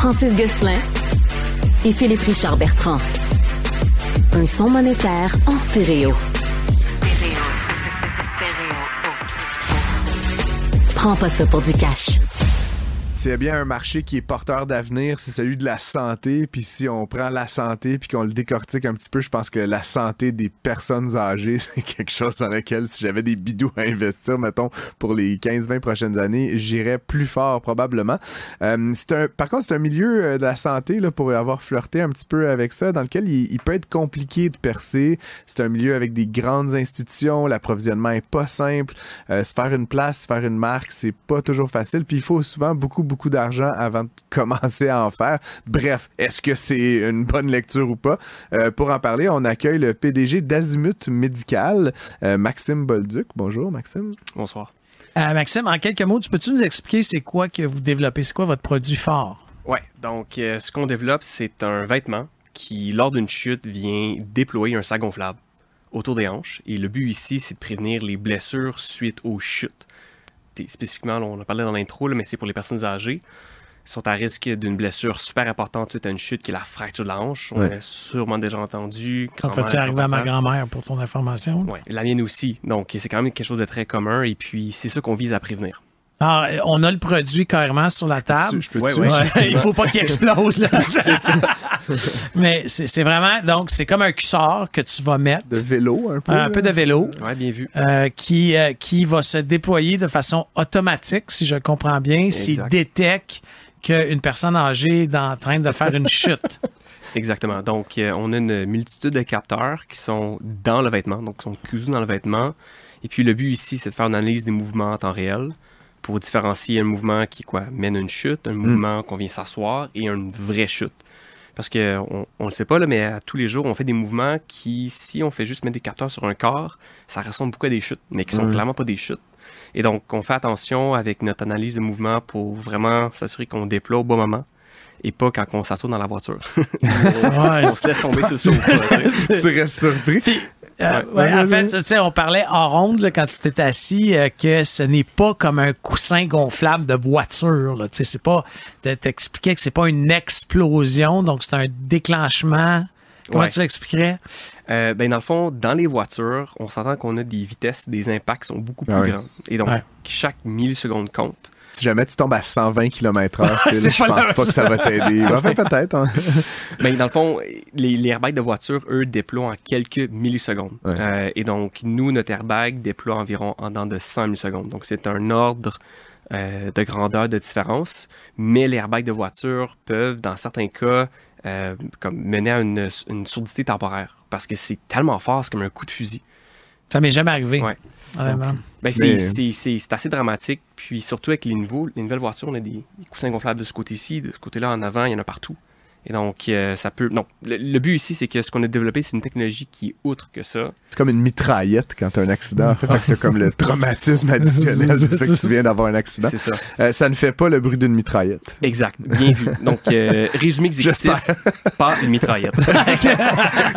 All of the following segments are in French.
Francis Gosselin et Philippe Richard Bertrand. Un son monétaire en stéréo. Prends pas ça pour du cash. A bien un marché qui est porteur d'avenir, c'est celui de la santé. Puis si on prend la santé puis qu'on le décortique un petit peu, je pense que la santé des personnes âgées, c'est quelque chose dans lequel si j'avais des bidous à investir, mettons, pour les 15-20 prochaines années, j'irais plus fort probablement. Euh, c'est un, par contre, c'est un milieu euh, de la santé, là, pour avoir flirté un petit peu avec ça, dans lequel il, il peut être compliqué de percer. C'est un milieu avec des grandes institutions, l'approvisionnement est pas simple. Euh, se faire une place, se faire une marque, c'est pas toujours facile. Puis il faut souvent beaucoup beaucoup d'argent avant de commencer à en faire. Bref, est-ce que c'est une bonne lecture ou pas? Euh, pour en parler, on accueille le PDG d'Azimut Médical, euh, Maxime Bolduc. Bonjour, Maxime. Bonsoir. Euh, Maxime, en quelques mots, tu peux-tu nous expliquer c'est quoi que vous développez? C'est quoi votre produit fort? Ouais, donc euh, ce qu'on développe, c'est un vêtement qui, lors d'une chute, vient déployer un sac gonflable autour des hanches. Et le but ici, c'est de prévenir les blessures suite aux chutes. Spécifiquement, là, on en parlait dans l'intro, mais c'est pour les personnes âgées qui sont à risque d'une blessure super importante suite à une chute qui est la fracture de la hanche. On Ouais. a sûrement déjà entendu. En fait, c'est arrivé à ma grand-mère pour ton information. Ouais, la mienne aussi. Donc, c'est quand même quelque chose de très commun. Et puis, c'est ça qu'on vise à prévenir. Ah, on a le produit carrément sur la table. Je peux Ouais, dessus? ouais. Ouais, il faut pas qu'il explose. Là. Mais c'est c'est vraiment, donc, c'est comme un cuissard que tu vas mettre, De vélo un peu. un peu de vélo, Ouais, bien vu. euh, qui, euh, qui va se déployer de façon automatique, si je comprends bien, s'il détecte qu'une personne âgée est en train de faire une chute. Exactement. Donc, euh, on a une multitude de capteurs qui sont dans le vêtement, donc qui sont cousus dans le vêtement. Et puis, le but ici, c'est de faire une analyse des mouvements en temps réel pour différencier un mouvement qui quoi, mène une chute, un mouvement qu'on vient s'asseoir et une vraie chute. Parce que on, on le sait pas, là, mais à tous les jours, on fait des mouvements qui, si on fait juste mettre des capteurs sur un corps, ça ressemble beaucoup à des chutes, mais qui sont clairement pas des chutes. Et donc, on fait attention avec notre analyse de mouvement pour vraiment s'assurer qu'on déploie au bon moment et pas quand on s'assoit dans la voiture. Ouais, on se laisse tomber sur le sofa. tu restes surpris. Euh, Ouais. ouais, en fait, tu sais, on parlait en ronde là, quand tu t'es assis euh, que ce n'est pas comme un coussin gonflable de voiture. Tu sais, c'est pas. de- T'expliquais que c'est pas une explosion, donc c'est un déclenchement. Comment Ouais. tu l'expliquerais? Euh, ben, dans le fond, dans les voitures, on s'entend qu'on a des vitesses, des impacts qui sont beaucoup plus Ah oui. grands. Et donc, Ouais. chaque milliseconde compte. Si jamais tu tombes à 120 km/h, je pense pas que ça va t'aider. Enfin, peut-être. hein. Ben, dans le fond, les, les airbags de voiture, eux, déploient en quelques millisecondes. Ouais. Euh, et donc, nous, notre airbag déploie environ en dans de 100 millisecondes. Donc, c'est un ordre euh, de grandeur de différence. Mais les airbags de voiture peuvent, dans certains cas, euh, comme mener à une, une surdité temporaire. Parce que c'est tellement fort, c'est comme un coup de fusil. Ça m'est jamais arrivé. Ouais. Ben, c'est- c'est c'est- c'est assez dramatique. Puis surtout avec les, nouveaux, les nouvelles voitures, on a des, des coussins gonflables de ce côté-ci, de ce côté-là en avant, il y en a partout. Et donc, euh, ça peut. Non, le, le but ici, c'est que ce qu'on a développé, c'est une technologie qui est outre que ça. C'est comme une mitraillette quand t'as un accident. En fait, c'est comme le traumatisme additionnel du fait que tu viens d'avoir un accident. C'est ça. Euh, ça ne fait pas le bruit d'une mitraillette. Exact. Bien vu. Donc, euh, résumé exécutif, pas une mitraillette.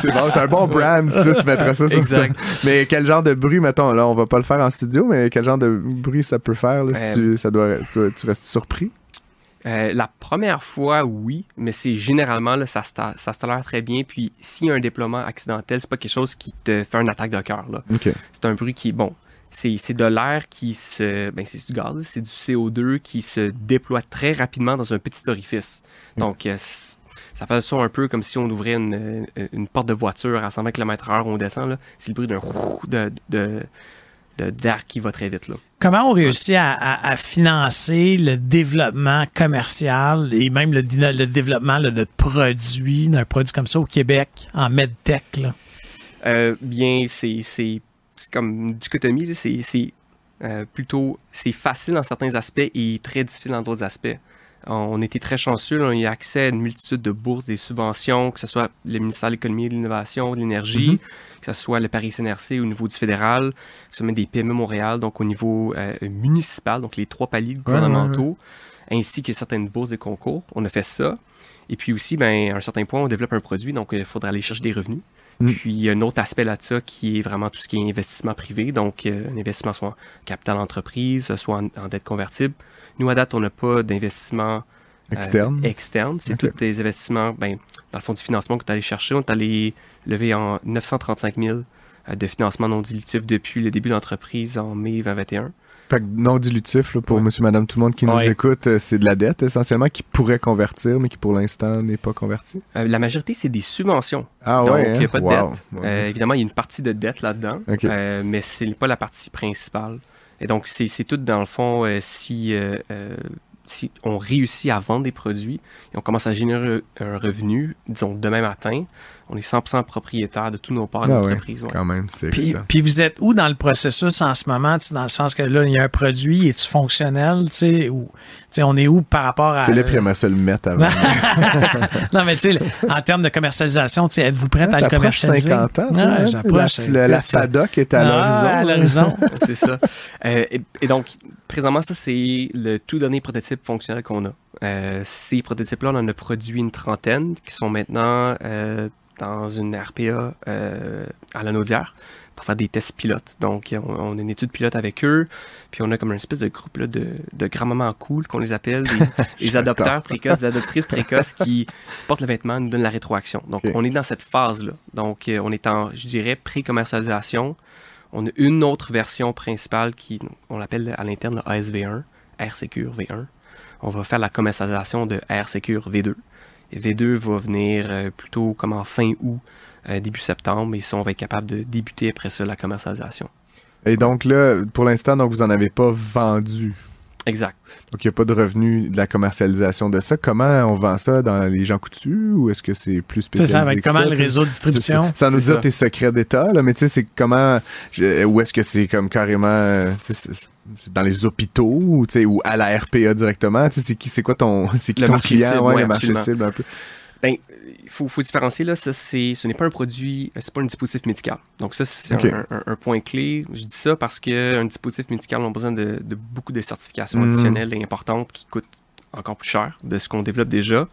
C'est bon, c'est un bon brand. Si tu, veux, tu mettras ça sur Exact. ton- Mais quel genre de bruit, mettons, là, on va pas le faire en studio, mais quel genre de bruit ça peut faire, là, si Euh, tu, ça doit, tu, tu restes surpris? Euh, la première fois, oui, mais c'est généralement, là, ça, ça se tolère très bien. Puis, s'il y a un déploiement accidentel, c'est pas quelque chose qui te fait une attaque de cœur. C'est un bruit qui, bon, c'est de l'air qui se. Ben, c'est du gaz, c'est du CO2 qui se déploie très rapidement dans un petit orifice. Donc, euh, ça fait ça un peu comme si on ouvrait une, euh, une porte de voiture à 120 km/h, on descend. là. C'est le bruit d'un de, de, de- d'air qui va très vite. Là. Comment on réussit à, à- à financer le développement commercial et même le, développement là, de produits, d'un produit comme ça au Québec, en medtech? Là? Euh, bien, c'est, comme une dichotomie. c'est euh, plutôt c'est facile dans certains aspects et très difficile dans d'autres aspects. On était très chanceux, là, on a eu accès à une multitude de bourses, des subventions, que ce soit le ministère de l'Économie et de l'Innovation, de l'Énergie, que ce soit le Paris CNRC au niveau du fédéral, que ce soit même des PME Montréal, donc au niveau euh, municipal, donc les trois paliers gouvernementaux, ainsi que certaines bourses et concours. On a fait ça. Et puis aussi, ben, à un certain point, on développe un produit, donc il faudra aller chercher des revenus. Mm. Puis il y a un autre aspect là de ça qui est vraiment tout ce qui est investissement privé, donc euh, un investissement soit en capital entreprise, soit en, en dette convertible. Nous, à date, on n'a pas d'investissement Externe? externes. C'est tous des investissements, ben, dans le fond du financement que tu allé chercher. On est allé lever en 935 000 euh, de financement non dilutif depuis le début de l'entreprise en mai 2021. Non dilutif, là, pour Ouais. monsieur, madame, tout le monde qui nous Ouais. écoute, euh, c'est de la dette essentiellement qui pourrait convertir, mais qui pour l'instant n'est pas convertie. Euh, la majorité, c'est des subventions. Ah Donc, ouais, il n'y hein? a pas de Wow. dette. Euh, évidemment, il y a une partie de dette là-dedans, euh, mais ce n'est pas la partie principale. Et donc, c'est tout dans le fond, si, si on réussit à vendre des produits et on commence à générer un revenu, disons demain matin, on est 100% propriétaire de tous nos parts Ah d'entreprise. ouais. Quand même, c'est Puis, puis vous êtes où dans le processus en ce moment, dans le sens que là, il y a un produit, est-tu fonctionnel, tu sais, ou tu sais, on est où par rapport à... Philippe, il aimerait ça le mettre avant. non, mais tu sais, en termes de commercialisation, tu sais, êtes-vous prête à le commercialiser? 50 ans, hein? j'approche. La, FADOC est à Ah, à l'horizon. l'horizon. c'est ça. Euh, et, et donc, présentement, ça, c'est le tout dernier prototype fonctionnel qu'on a. Euh, ces prototypes-là, on en a produit une trentaine qui sont maintenant euh, dans une RPA euh, à la Naudière pour faire des tests pilotes. Donc, on, on a une étude pilote avec eux, puis on a comme une espèce de groupe là, de, de grand-mamans cool qu'on les appelle, des, des adopteurs précoces, des adoptrices précoces qui portent le vêtement, nous donnent la rétroaction. Donc, on est dans cette phase-là. Donc, euh, on est en, je dirais, pré-commercialisation. On a une autre version principale qui, on l'appelle à l'interne le ASV1, Air Secure V1. On va faire la commercialisation de Air Secure V2. Et V2 va venir euh, plutôt comme en fin août, euh, début septembre, et ça, on va être capable de débuter après ça la commercialisation. Et donc là, pour l'instant, vous en avez pas vendu? Exact. Donc il n'y a pas de revenu de la commercialisation de ça. Comment on vend ça dans les gens coutus ou est-ce que c'est plus Tu sais, spécialisé ça va être que comment ça, le réseau de distribution? C'est- Sans nous C'est dire ça. tes secrets d'État, là, mais tu sais, c'est comment. je- Ou est-ce que c'est comme carrément. tu sais, c'est- c'est dans les hôpitaux ou, tu sais, ou à la RPA directement? Tu sais, c'est qui, c'est quoi ton, c'est qui Le ton client? cible, ouais, ouais, le marché cible un peu. Ben, il faut, faut différencier là, ça c'est, ce n'est pas un produit, euh, c'est pas un dispositif médical. Donc ça c'est un, un- un point clé. Je dis ça parce qu'un dispositif médical on a besoin de, de beaucoup de certifications Mhm. additionnelles et importantes qui coûtent encore plus cher de ce qu'on développe déjà.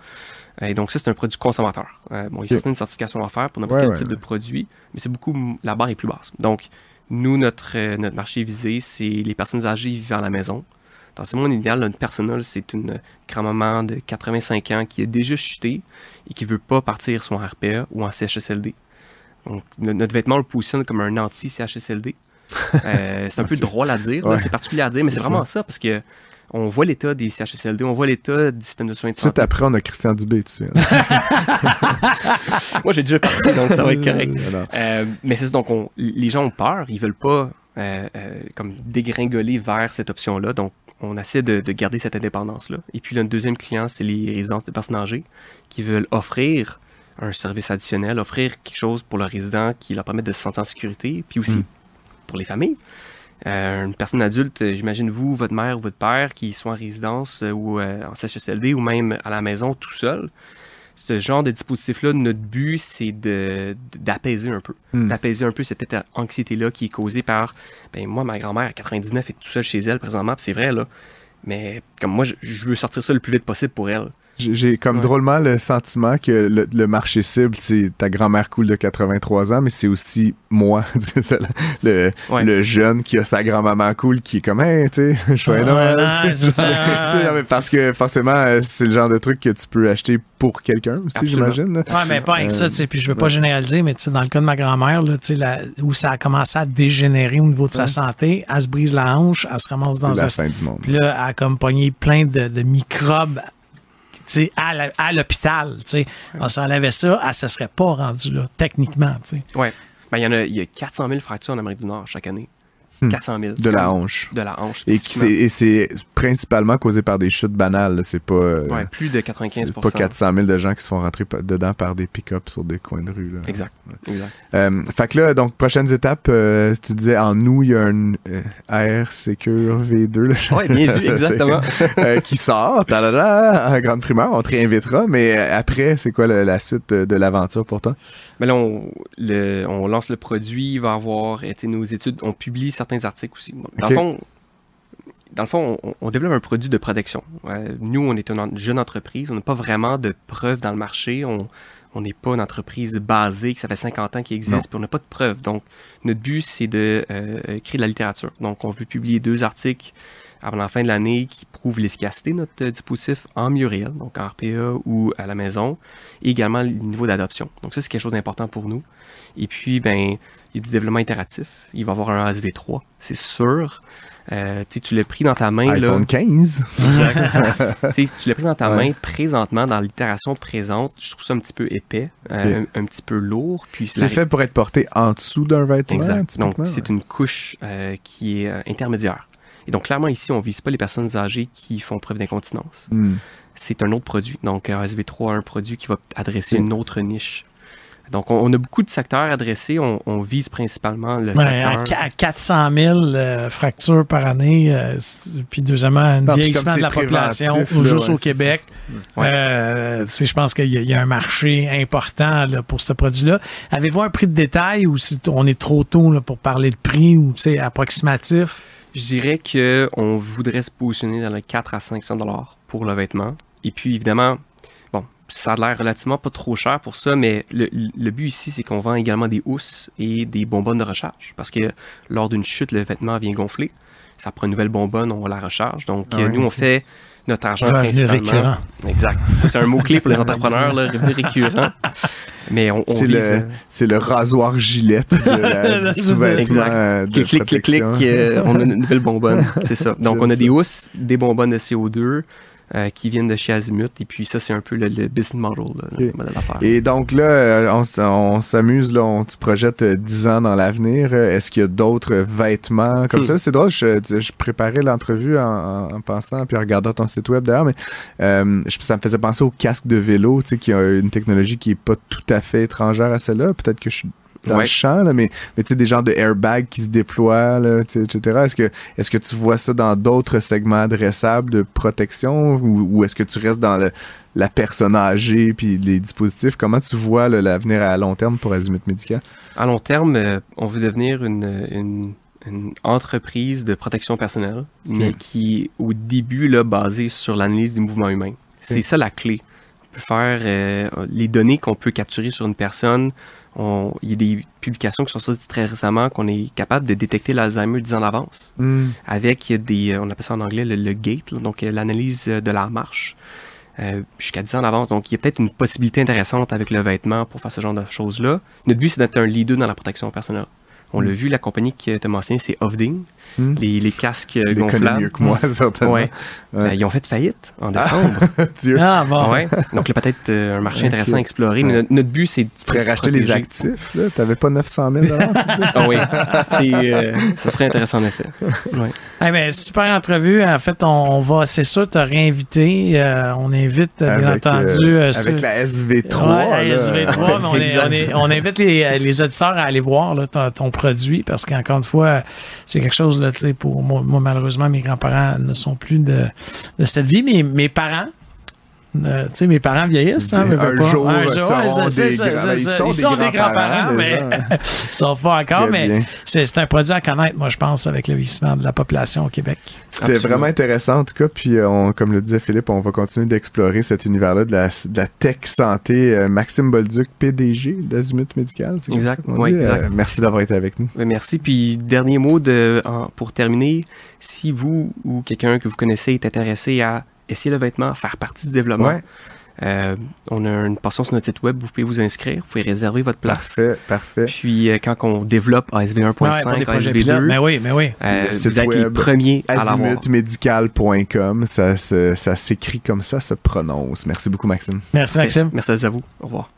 Et donc ça c'est un produit consommateur. Euh, bon, il y a certaines certifications à faire pour n'importe Ouais, quel type ouais. de produit, mais c'est beaucoup la barre est plus basse. Donc nous notre euh, notre marché visé c'est les personnes âgées vivant à la maison. Dans ce monde idéal, notre personnel, c'est une grand-maman de 85 ans qui a déjà chuté et qui veut pas partir soit en RPA ou en CHSLD. Donc, no- notre vêtement le positionne comme un anti-CHSLD. Euh, c'est un peu drôle à dire, Ouais. c'est particulier à dire, mais c'est vraiment ça parce que on voit l'état des CHSLD, on voit l'état du système de soins de Tout santé. après, on a Christian Dubé, tu sais. hein. Moi, j'ai déjà parti, donc ça va être correct. Euh, mais c'est ça, donc on- les gens ont peur, ils veulent pas euh, euh, comme dégringoler vers cette option-là. Donc, on essaie de, de garder cette indépendance-là. Et puis, le deuxième client, c'est les résidences de personnes âgées qui veulent offrir un service additionnel, offrir quelque chose pour leurs résidents qui leur permet de se sentir en sécurité, puis aussi Mm. pour les familles. Euh, une personne adulte, euh, j'imagine vous, votre mère ou votre père qui soit en résidence euh, ou euh, en CHSLD ou même à la maison tout seul. Ce genre de dispositif-là, notre but, c'est d'apaiser un peu. Hmm. D'apaiser un peu cette anxiété-là qui est causée par. Ben, moi, ma grand-mère à 99 est tout seule chez elle présentement, c'est vrai, là. Mais comme moi, je, je veux sortir ça le plus vite possible pour elle. J'ai comme Ouais. drôlement le sentiment que le, le marché cible, c'est ta grand-mère cool de 83 ans, mais c'est aussi moi, le, Ouais. le jeune qui a sa grand-maman cool qui est comme, hey, tu sais, je fais Ah, Noël. parce que forcément, euh, c'est le genre de truc que tu peux acheter pour quelqu'un aussi, j'imagine. Ouais, mais pas avec Euh, ça, tu sais. Puis je veux pas généraliser, mais tu sais, dans le cas de ma grand-mère, là, tu sais, la- où ça a commencé à dégénérer au niveau de sa santé, elle se brise la hanche, elle se ramasse dans la fin du monde. Puis là, elle a comme pogné plein de, de microbes, à l'hôpital. On s'enlevait ça, elle se serait pas rendue là, techniquement. Ouais. Ben, il y a, y a 400 000 fractures en Amérique du Nord chaque année. 400 000. De la hanche. De la hanche. Et c'est principalement causé par des chutes banales. C'est pas, euh, Ouais, plus de 95 c'est pas 400 000 de gens qui se font rentrer dedans par des pick-up sur des coins de rue. Là. Exact. exact. Euh, fait que là, donc, prochaines étapes, euh, tu disais en nous, il y a un euh, Air Secure V2 là, Ouais, bien vu, exactement. qui sort, à grande primeur, on te réinvitera, mais après, c'est quoi la, la suite de l'aventure pour toi? Mais là, on, le- on lance le produit, il va avoir été nos études, on publie certains articles aussi. Dans le fond, dans le fond, on, on développe un produit de protection. Euh, nous, on est une jeune entreprise, on n'a pas vraiment de preuves dans le marché. On n'est pas une entreprise basée, que ça fait 50 ans qu'il Non. existe, puis on n'a pas de preuves. Donc, notre but, c'est de euh, créer de la littérature. Donc, on veut publier deux articles avant la fin de l'année qui prouve l'efficacité de notre dispositif en milieu réel, donc en RPA ou à la maison, et également le niveau d'adoption. Donc ça, c'est quelque chose d'important pour nous. Et puis, ben, il y a du développement itératif. Il va y avoir un ASV3, c'est sûr. Euh, tu l'as pris dans ta main. iPhone 15. Exact. tu l'as pris dans ta main présentement, dans l'itération présente. Je trouve ça un petit peu épais, euh, un, petit peu lourd. C'est fait pour être porté en dessous d'un vêtement. Exact. Donc, c'est une couche euh, qui est intermédiaire. Et donc, clairement, ici, on ne vise pas les personnes âgées qui font preuve d'incontinence. Hmm. C'est un autre produit. Donc, ASV3 un produit qui va adresser une autre niche donc, on, a beaucoup de secteurs adressés. On, vise principalement le secteur. À, 400 000 euh, fractures par année, euh, puis deuxièmement, un vieillissement de la population, juste au Québec. Euh, je pense qu'il y, a un marché important pour ce produit-là. Avez-vous un prix de détail ou si on est trop tôt pour parler de prix ou approximatif? Je dirais qu'on voudrait se positionner dans les 4 à 500 dollars pour le vêtement. Et puis, évidemment, ça a l'air relativement pas trop cher pour ça, mais le, but ici, c'est qu'on vend également des housses et des bonbonnes de recharge. Parce que lors d'une chute, le vêtement vient gonfler. Ça prend une nouvelle bonbonne, on la recharge. Donc, ah nous, on fait notre argent principalement. Récurrent. Exact. C'est un mot-clé pour les entrepreneurs, le revenu récurrent. Mais on, c'est, le, c'est le rasoir gilette de sous-vêtement de clic, clic, clic, euh, on a une nouvelle bonbonne. C'est ça. Donc, on a des housses, des bonbonnes de CO2, euh, qui viennent de chez Azimut. Et puis ça, c'est un peu le, business model, de l'affaire. Et donc là, euh, on, s'amuse, là, on, tu projettes 10 ans dans l'avenir. Est-ce qu'il y a d'autres vêtements comme hmm. ça? C'est drôle, je, préparais l'entrevue en, pensant, puis en regardant ton site web d'ailleurs, mais euh, ça me faisait penser au casque de vélo, tu sais, qui a une technologie qui est pas tout à fait étrangère à celle-là. Peut-être que je suis dans le champ, là, mais, mais tu sais, des genres de airbags qui se déploient, là, etc. Est-ce que, est-ce que tu vois ça dans d'autres segments adressables de protection ou, est-ce que tu restes dans le, la personne âgée puis les dispositifs? Comment tu vois l'avenir à long terme pour Azimut Médical? À long terme, euh, on veut devenir une, une, entreprise de protection personnelle, mais qui, au début, là, basée sur l'analyse des mouvements humains. C'est ça la clé. On peut faire euh, les données qu'on peut capturer sur une personne il y a des publications qui sont sorties très récemment qu'on est capable de détecter l'Alzheimer 10 ans d'avance. Hmm. Avec des, on appelle ça en anglais le, gate, donc euh, l'analyse de la marche. Euh, jusqu'à 10 ans d'avance. Donc, il y a peut-être une possibilité intéressante avec le vêtement pour faire ce genre de choses-là. Notre but, c'est d'être un leader dans la protection personnelle. On l'a mm. vu, la compagnie qui t'a mentionné, c'est Ovding. Mm. Les, les, casques gonflables. mieux que moi, certainement. Ouais. Ben, ils ont fait faillite en ah, décembre. Dieu. Ah, bon. Ouais. Donc, là, peut-être euh, un marché intéressant à explorer. Mais notre, but, c'est de. Tu pourrais racheter les actifs, là. T'avais pas 900 000 Ah oui. Euh, ça serait intéressant, en effet. Ouais. Hey, ben, super entrevue. En fait, on, va, c'est sûr, te réinviter. Euh, on invite, bien entendu. avec la SV3. la SV3, mais on, invite les, les auditeurs à aller voir là, ton, ton produit parce qu'encore une fois, c'est quelque chose, là, pour moi, malheureusement, mes grands-parents ne sont plus de, de cette vie. Mais mes parents, euh, tu sais, mes parents vieillissent. Hein, un, jour, un jour, ils sont des grands-parents, mais ils sont pas encore. mais c'est un produit à connaître, moi, je pense, avec le vieillissement de la population au Québec. C'était vraiment intéressant, en tout cas. Puis, euh, on, comme le disait Philippe, on va continuer d'explorer cet univers-là de la, de la, tech santé. Euh, Maxime Bolduc, PDG d'Azimut Médical. Exact. Oui, exact. merci d'avoir été avec nous. Merci. Puis, dernier mot de, pour terminer. Si vous ou quelqu'un que vous connaissez est intéressé à essayer le vêtement, faire partie du développement. Euh, on a une portion sur notre site web, vous pouvez vous inscrire, vous pouvez réserver votre place. Parfait, parfait. Puis euh, quand on développe ASV 1.5, ASV 2, mais oui, mais oui. Euh, vous êtes les premiers à l'avoir. azimutmedical.com, ça, ça s'écrit comme ça, se prononce. Merci beaucoup, Maxime. Merci, Maxime. Merci à vous. Au revoir.